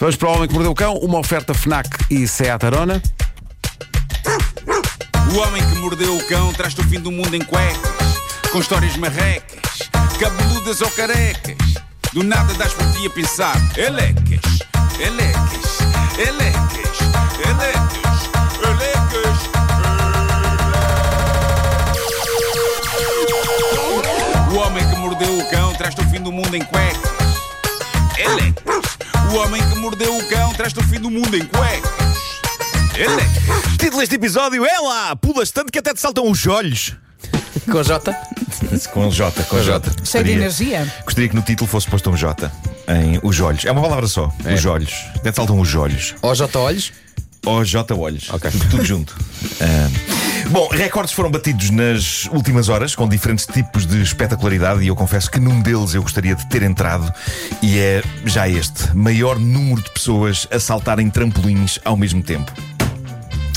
Vamos para o Homem que Mordeu o Cão, uma oferta FNAC e Seat Arona. O homem que mordeu o cão traz-te o fim do mundo em cuecas, com histórias marrecas, cabeludas ou carecas. Do nada das por ti a pensar, elecas, elecas, elecas, elecas, elecas. O homem que mordeu o cão traz-te o fim do mundo em cuecas. O homem que mordeu o cão traz-te o fim do mundo em cuecas. Elecas. Título deste episódio é lá, pulas tanto que até te saltam os olhos. Com J? Com J, com J. Cheio de energia. Gostaria que no título fosse posto um J em os olhos. É uma palavra só, os olhos. Até te saltam os olhos. Ou J olhos? Ou J olhos. Ok. Tudo, tudo junto. bom, recordes foram batidos nas últimas horas com diferentes tipos de espetacularidade e eu confesso que num deles eu gostaria de ter entrado e é já este: maior número de pessoas a saltarem trampolins ao mesmo tempo.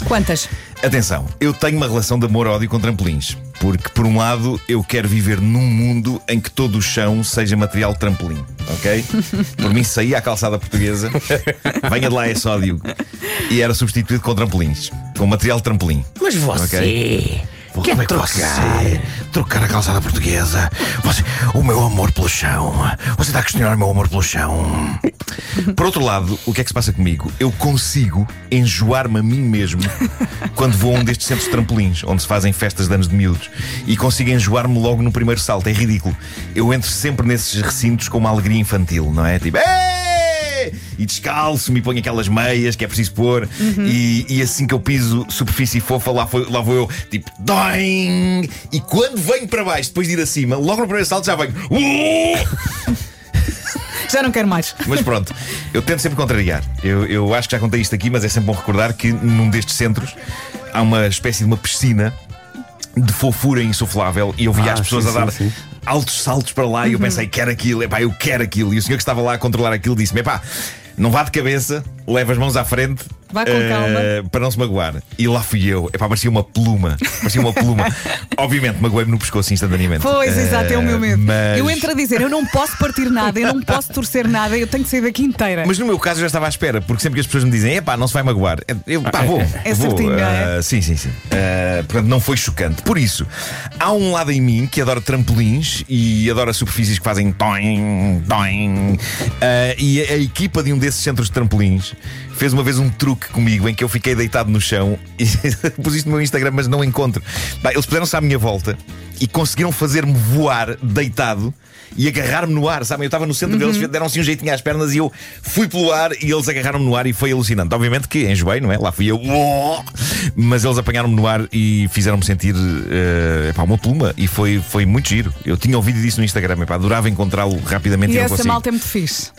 Quantas? Atenção, eu tenho uma relação de amor-ódio com trampolins. Porque, por um lado, eu quero viver num mundo em que todo o chão seja material de trampolim, ok? Por mim, saía a calçada portuguesa, venha de lá esse ódio, e era substituído com trampolins, com material de trampolim. Mas você. Quer trocar? Trocar a calçada portuguesa. Você, o meu amor pelo chão. Você está a questionar o meu amor pelo chão. Por outro lado, o que é que se passa comigo? Eu consigo enjoar-me a mim mesmo quando vou a um destes centros de trampolins, onde se fazem festas de anos de miúdos. E consigo enjoar-me logo no primeiro salto. É ridículo. Eu entro sempre nesses recintos com uma alegria infantil, não é? Tipo, "Ei!" E descalço-me e ponho aquelas meias que é preciso pôr. E, e assim que eu piso superfície fofa, lá, foi- lá vou eu, tipo, doing! E quando venho para baixo, depois de ir acima, logo no primeiro salto já venho. "Uh!" Já não quero mais. Mas pronto, eu tento sempre contrariar. Eu, eu acho que já contei isto aqui, mas é sempre bom recordar que num destes centros há uma espécie de uma piscina de fofura insuflável e eu via Ah, as pessoas sim, a dar sim, sim. Altos saltos para lá e eu pensei, quero aquilo, epá, eu quero aquilo. E o senhor que estava lá a controlar aquilo disse-me, epá, não vá de cabeça, leva as mãos à frente. Vá com eh, calma. Para não se magoar. E lá fui eu. Epá, parecia uma pluma. Parecia uma pluma. Obviamente, magoei-me no pescoço instantaneamente. Pois, exato, é o meu medo. Mas... Eu entro a dizer, eu não posso partir nada, eu não posso torcer nada, eu tenho que sair daqui inteira. Mas no meu caso eu já estava à espera, porque sempre que as pessoas me dizem, epá, não se vai magoar, eu pá, vou. É vou. certinho, não é? Ah, sim, sim, sim. Ah, portanto, não foi chocante. Por isso, há um lado em mim que adora trampolins e adora superfícies que fazem toing. Ah, e a, a equipa de um desses centros de trampolins fez uma vez um truque comigo em que eu fiquei deitado no chão e pus isto no meu Instagram, mas não encontro. Pá, eles puseram-se à minha volta e conseguiram fazer-me voar deitado e agarrar-me no ar, sabem? Eu estava no centro deles, deram-se um jeitinho às pernas e eu fui pelo ar e eles agarraram-me no ar e foi alucinante. Obviamente que enjoei, não é? Lá fui eu, mas eles apanharam-me no ar e fizeram-me sentir eh, epá, uma pluma e foi, foi muito giro. Eu tinha ouvido disso no Instagram, epá, adorava encontrá-lo rapidamente E e não essa consigo. malta é muito fixe.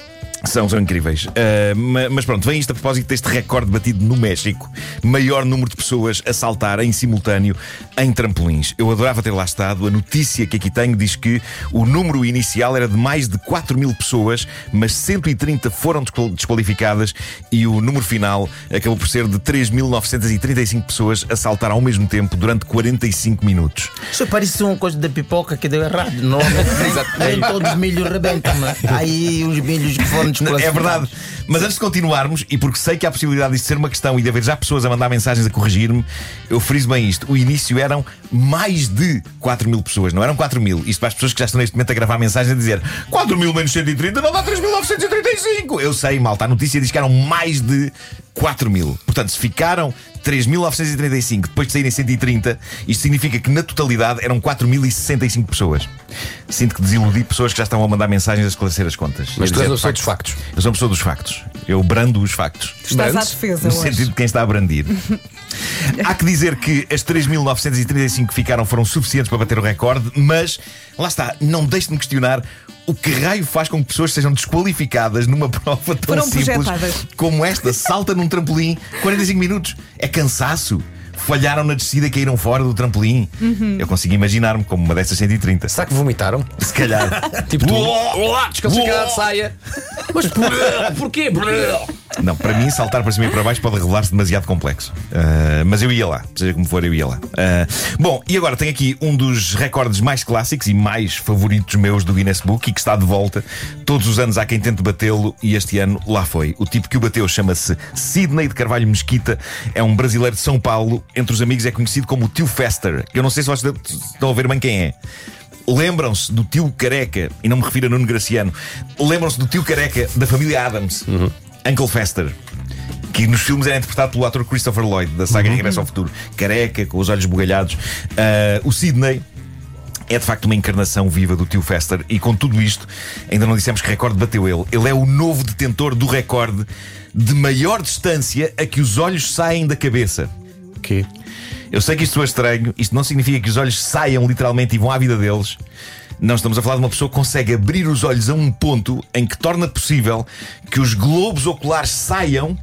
São, são incríveis. Uh, ma- mas pronto, vem isto a propósito deste recorde batido no México. Maior número de pessoas a saltar em simultâneo em trampolins. Eu adorava ter lá estado. A notícia que aqui tenho diz que o número inicial era de mais de 4 mil pessoas, mas 130 foram desqual- desqualificadas e o número final acabou por ser de 3.935 pessoas a saltar ao mesmo tempo durante 45 minutos. Isso parece uma coisa da pipoca que deu errado. Normalmente nem todos os milhos rebentam, né? Aí os milhos que foram É verdade. Mas antes de continuarmos, e porque sei que há a possibilidade disto ser uma questão e de haver já pessoas a mandar mensagens a corrigir-me, eu friso bem isto. O início eram mais de 4 mil pessoas, não eram 4 mil. Isto para as pessoas que já estão neste momento a gravar mensagens a dizer 4 mil menos 130 não dá 3.935. Eu sei, malta. A notícia diz que eram mais de 4 mil. Portanto, se ficaram 3.935 depois de saírem 130, isto significa que na totalidade eram 4.065 pessoas. Sinto que desiludi pessoas que já estavam a mandar mensagens a esclarecer as contas. Mas tu és uma de pessoa dos facto, factos. eu sou uma pessoa dos factos. Eu brando os factos. Estás à Brandes? defesa No hoje. sentido de quem está a brandir. Há que dizer que as 3.935 que ficaram foram suficientes para bater o recorde, mas lá está, não deixe de me questionar o que raio faz com que pessoas sejam desqualificadas numa prova tão Foram simples projetadas. como esta. Salta num trampolim 45 minutos. É cansaço. Falharam na descida e caíram fora do trampolim. Uhum. Eu consigo imaginar-me como uma dessas 130. Será que vomitaram? Se calhar. Tipo tu. Uó! Olá, descalcificado, Uó! saia. Mas por- porquê? Não, para mim, saltar para cima e para baixo pode revelar-se demasiado complexo. Uh, mas eu ia lá, seja como for, eu ia lá. Uh, bom, e agora tenho aqui um dos recordes mais clássicos e mais favoritos meus do Guinness Book e que está de volta. Todos os anos há quem tente batê-lo e este ano lá foi. O tipo que o bateu chama-se Sidney de Carvalho Mesquita, é um brasileiro de São Paulo. Entre os amigos é conhecido como o Tio Fester. Eu não sei se vocês estão a ver bem quem é. Lembram-se do tio careca, e não me refiro a Nuno Graciano, lembram-se do tio careca da família Adams, Uncle Fester. Que nos filmes era interpretado pelo ator Christopher Lloyd, da saga Regresso ao Futuro. Careca, com os olhos bugalhados. Ah, o Sidney é de facto uma encarnação viva do tio Fester e com tudo isto, ainda não dissemos que recorde bateu ele. Ele é o novo detentor do recorde de maior distância a que os olhos saem da cabeça. Que? Eu sei que isto é estranho, isto não significa que os olhos saiam literalmente e vão à vida deles. Não estamos a falar de uma pessoa que consegue abrir os olhos a um ponto em que torna possível que os globos oculares saiam,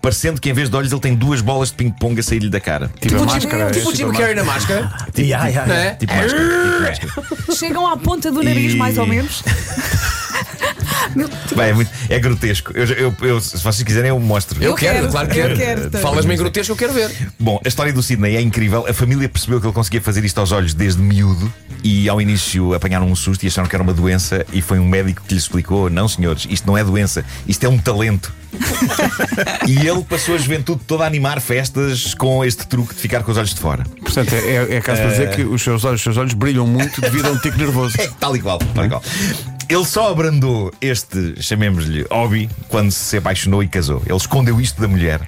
parecendo que em vez de olhos ele tem duas bolas de ping-pong a sair-lhe da cara. A Tipo, máscara. tipo o Jim a Carrey na máscara. Ya, ya, Não ya. é? Tipo máscara, tipo máscara. Chegam à ponta do nariz, E- mais ou menos. Meu Deus. Bem, é, muito- é grotesco. Eu, eu- eu- se vocês quiserem, eu mostro. Eu, Eu quero, quero, claro que eu quero. quero. Falas-me em grotesco, eu quero ver. Bom, a história do Sidney é incrível. A família percebeu que ele conseguia fazer isto aos olhos desde miúdo e ao início apanharam um susto e acharam que era uma doença. E foi um médico que lhes explicou: não, senhores, isto não é doença, isto é um talento. e ele passou a juventude toda a animar festas com este truque de ficar com os olhos de fora. Portanto, é, é caso para dizer que os seus olhos, os seus olhos brilham muito devido a um tico nervoso. É, tal e qual, tal e qual. Ele só abrandou este, chamemos-lhe, hobby quando se apaixonou e casou. Ele escondeu isto da mulher.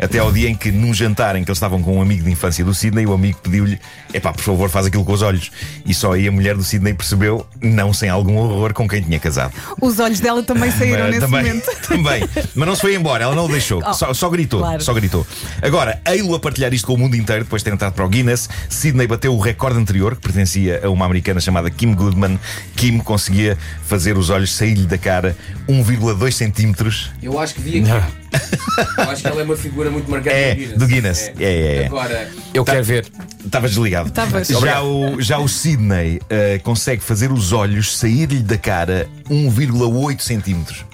Até ao dia em que, num jantar em que eles estavam com um amigo de infância do Sidney, o amigo pediu-lhe: Epá, por favor, faz aquilo com os olhos. E só aí a mulher do Sidney percebeu, não sem algum horror, com quem tinha casado. Os olhos dela também saíram Mas nesse também, momento. também. Mas não se foi embora, ela não o deixou. Oh, só, só gritou. claro. Só gritou. Agora, ei-lo a partilhar isto com o mundo inteiro, depois de ter entrado para o Guinness. Sidney bateu o recorde anterior, que pertencia a uma americana chamada Kim Goodman. Kim conseguia fazer os olhos sair-lhe da cara 1,2 centímetros. Eu acho que vi aqui. Eu acho que ela é uma figura muito marcante É, do Guinness. do Guinness. É, é, é. Agora, eu quero ver. Estavas desligado. Estavas. Já o, já o Sidney eh, consegue fazer os olhos sair-lhe da cara 1,8 centímetros.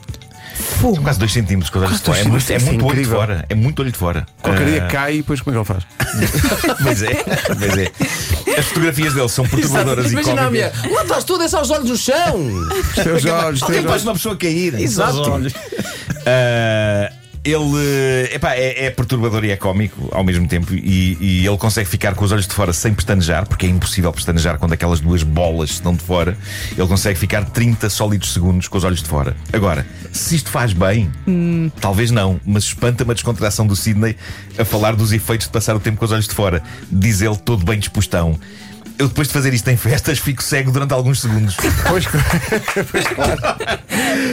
São quase 2 centímetros com os olhos de fora. É muito, é muito olho de fora. É muito olho de fora. Qualquer dia Ah, cai e depois como é que ele faz? Pois é, pois é. As fotografias dele são perturbadoras e Imagina a minha. cómicas. Lá estás tu, deixa os olhos no chão. Os teus olhos, os Alguém teus faz olhos. uma pessoa cair. Exato. Ah, ele epá, é, é perturbador e é cómico ao mesmo tempo. E, e ele consegue ficar com os olhos de fora sem pestanejar, porque é impossível pestanejar quando aquelas duas bolas estão de fora. Ele consegue ficar 30 sólidos segundos com os olhos de fora. Agora, se isto faz bem, talvez não, mas espanta-me a descontração do Sidney a falar dos efeitos de passar o tempo com os olhos de fora. Diz ele todo bem dispostão. Eu depois de fazer isto em festas fico cego durante alguns segundos. Pois, pois claro.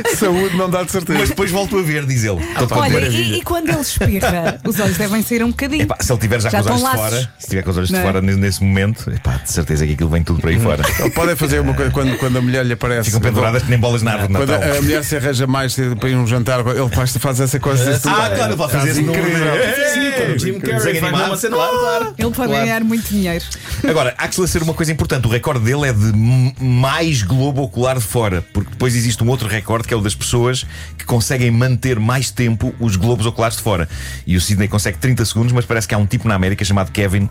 Saúde não dá de certeza. Mas depois volto a ver, diz ele. Todo Olha, contente. e, e quando ele espirra, os olhos devem sair um bocadinho. Epá, se ele tiver já, Já com os olhos de fora, se tiver com os olhos de Não é? fora nesse, momento, epá, de certeza que aquilo vem tudo para aí fora. Ele pode fazer uma coisa quando, quando a mulher lhe aparece. Ficam penduradas que nem bolas na árvore de Quando Natal. a, a mulher se arranja mais para ir um jantar, ele faz, faz essa coisa. Ah, claro, ele pode fazer isso Sim, Jim Carrey Desenho faz animado. uma cena lá, claro. Ele pode ganhar muito dinheiro. Agora, há que esclarecer uma coisa importante: o recorde dele é de mais globo ocular de fora, porque depois existe um outro recorde que é o das pessoas que conseguem manter mais tempo os globos oculares de fora. E o Sidney consegue 30 segundos, mas parece que há um tipo na América chamado Kevin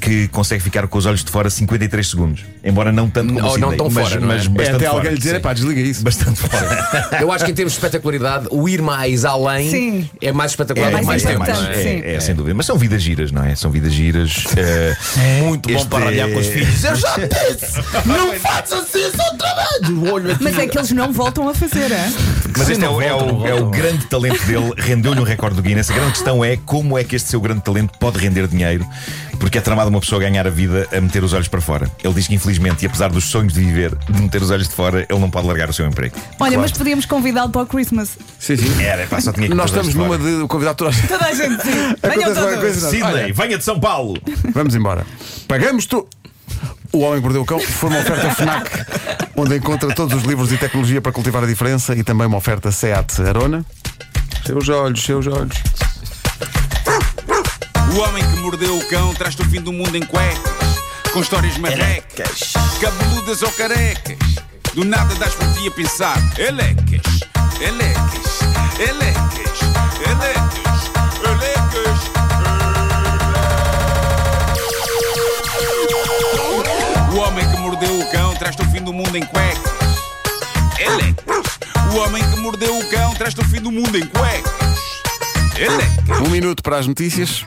que consegue ficar com os olhos de fora 53 segundos. Embora não tanto como Não, o Sidney, não tão mas, fora, não é? mas É bastante até fora. alguém lhe dizer, pá, desliga isso. Bastante fora. Eu acho que em termos de espetacularidade, o ir mais além Sim. é mais espetacular do mais mais tempo. é? sim. É, é, sem dúvida. Mas são vidas giras, não é? São vidas giras. eh, Muito bom Este para ralhar com os é- filhos. Eu já disse! Não faças isso outra vez! Mas é que eles não voltam a fazer, é? Mas este é, o, é o- é o grande talento dele, rendeu-lhe um recorde do Guinness. A grande questão é como é que este seu grande talento pode render dinheiro, porque é tramado uma pessoa ganhar a vida a meter os olhos para fora. Ele diz que, infelizmente, e apesar dos sonhos de viver, de meter os olhos de fora, ele não pode largar o seu emprego. Olha, mas podíamos convidá-lo para o Christmas. Sim, sim. Era, pá, só tinha que Nós estamos numa de convidar toda a gente. Toda a gente, sim. Venham todos. coisa. fora. Sidney, Olha, venha de São Paulo! Vamos embora. Pagamos tu. O Homem que Mordeu o Cão foi uma oferta FNAC, onde encontra todos os livros e tecnologia para cultivar a diferença e também uma oferta SEAT Arona. Seus olhos, seus olhos. O homem que mordeu o cão traz-te o fim do mundo em cuecas, com histórias marrecas, cabeludas ou carecas. Do nada das por ti a pensar, elecas, elecas, elecas. Traz-te o fim do mundo em cuecas. Elecas. O homem que mordeu o cão traz-te o fim do mundo em cuecas. Elecas. Um minuto para as notícias.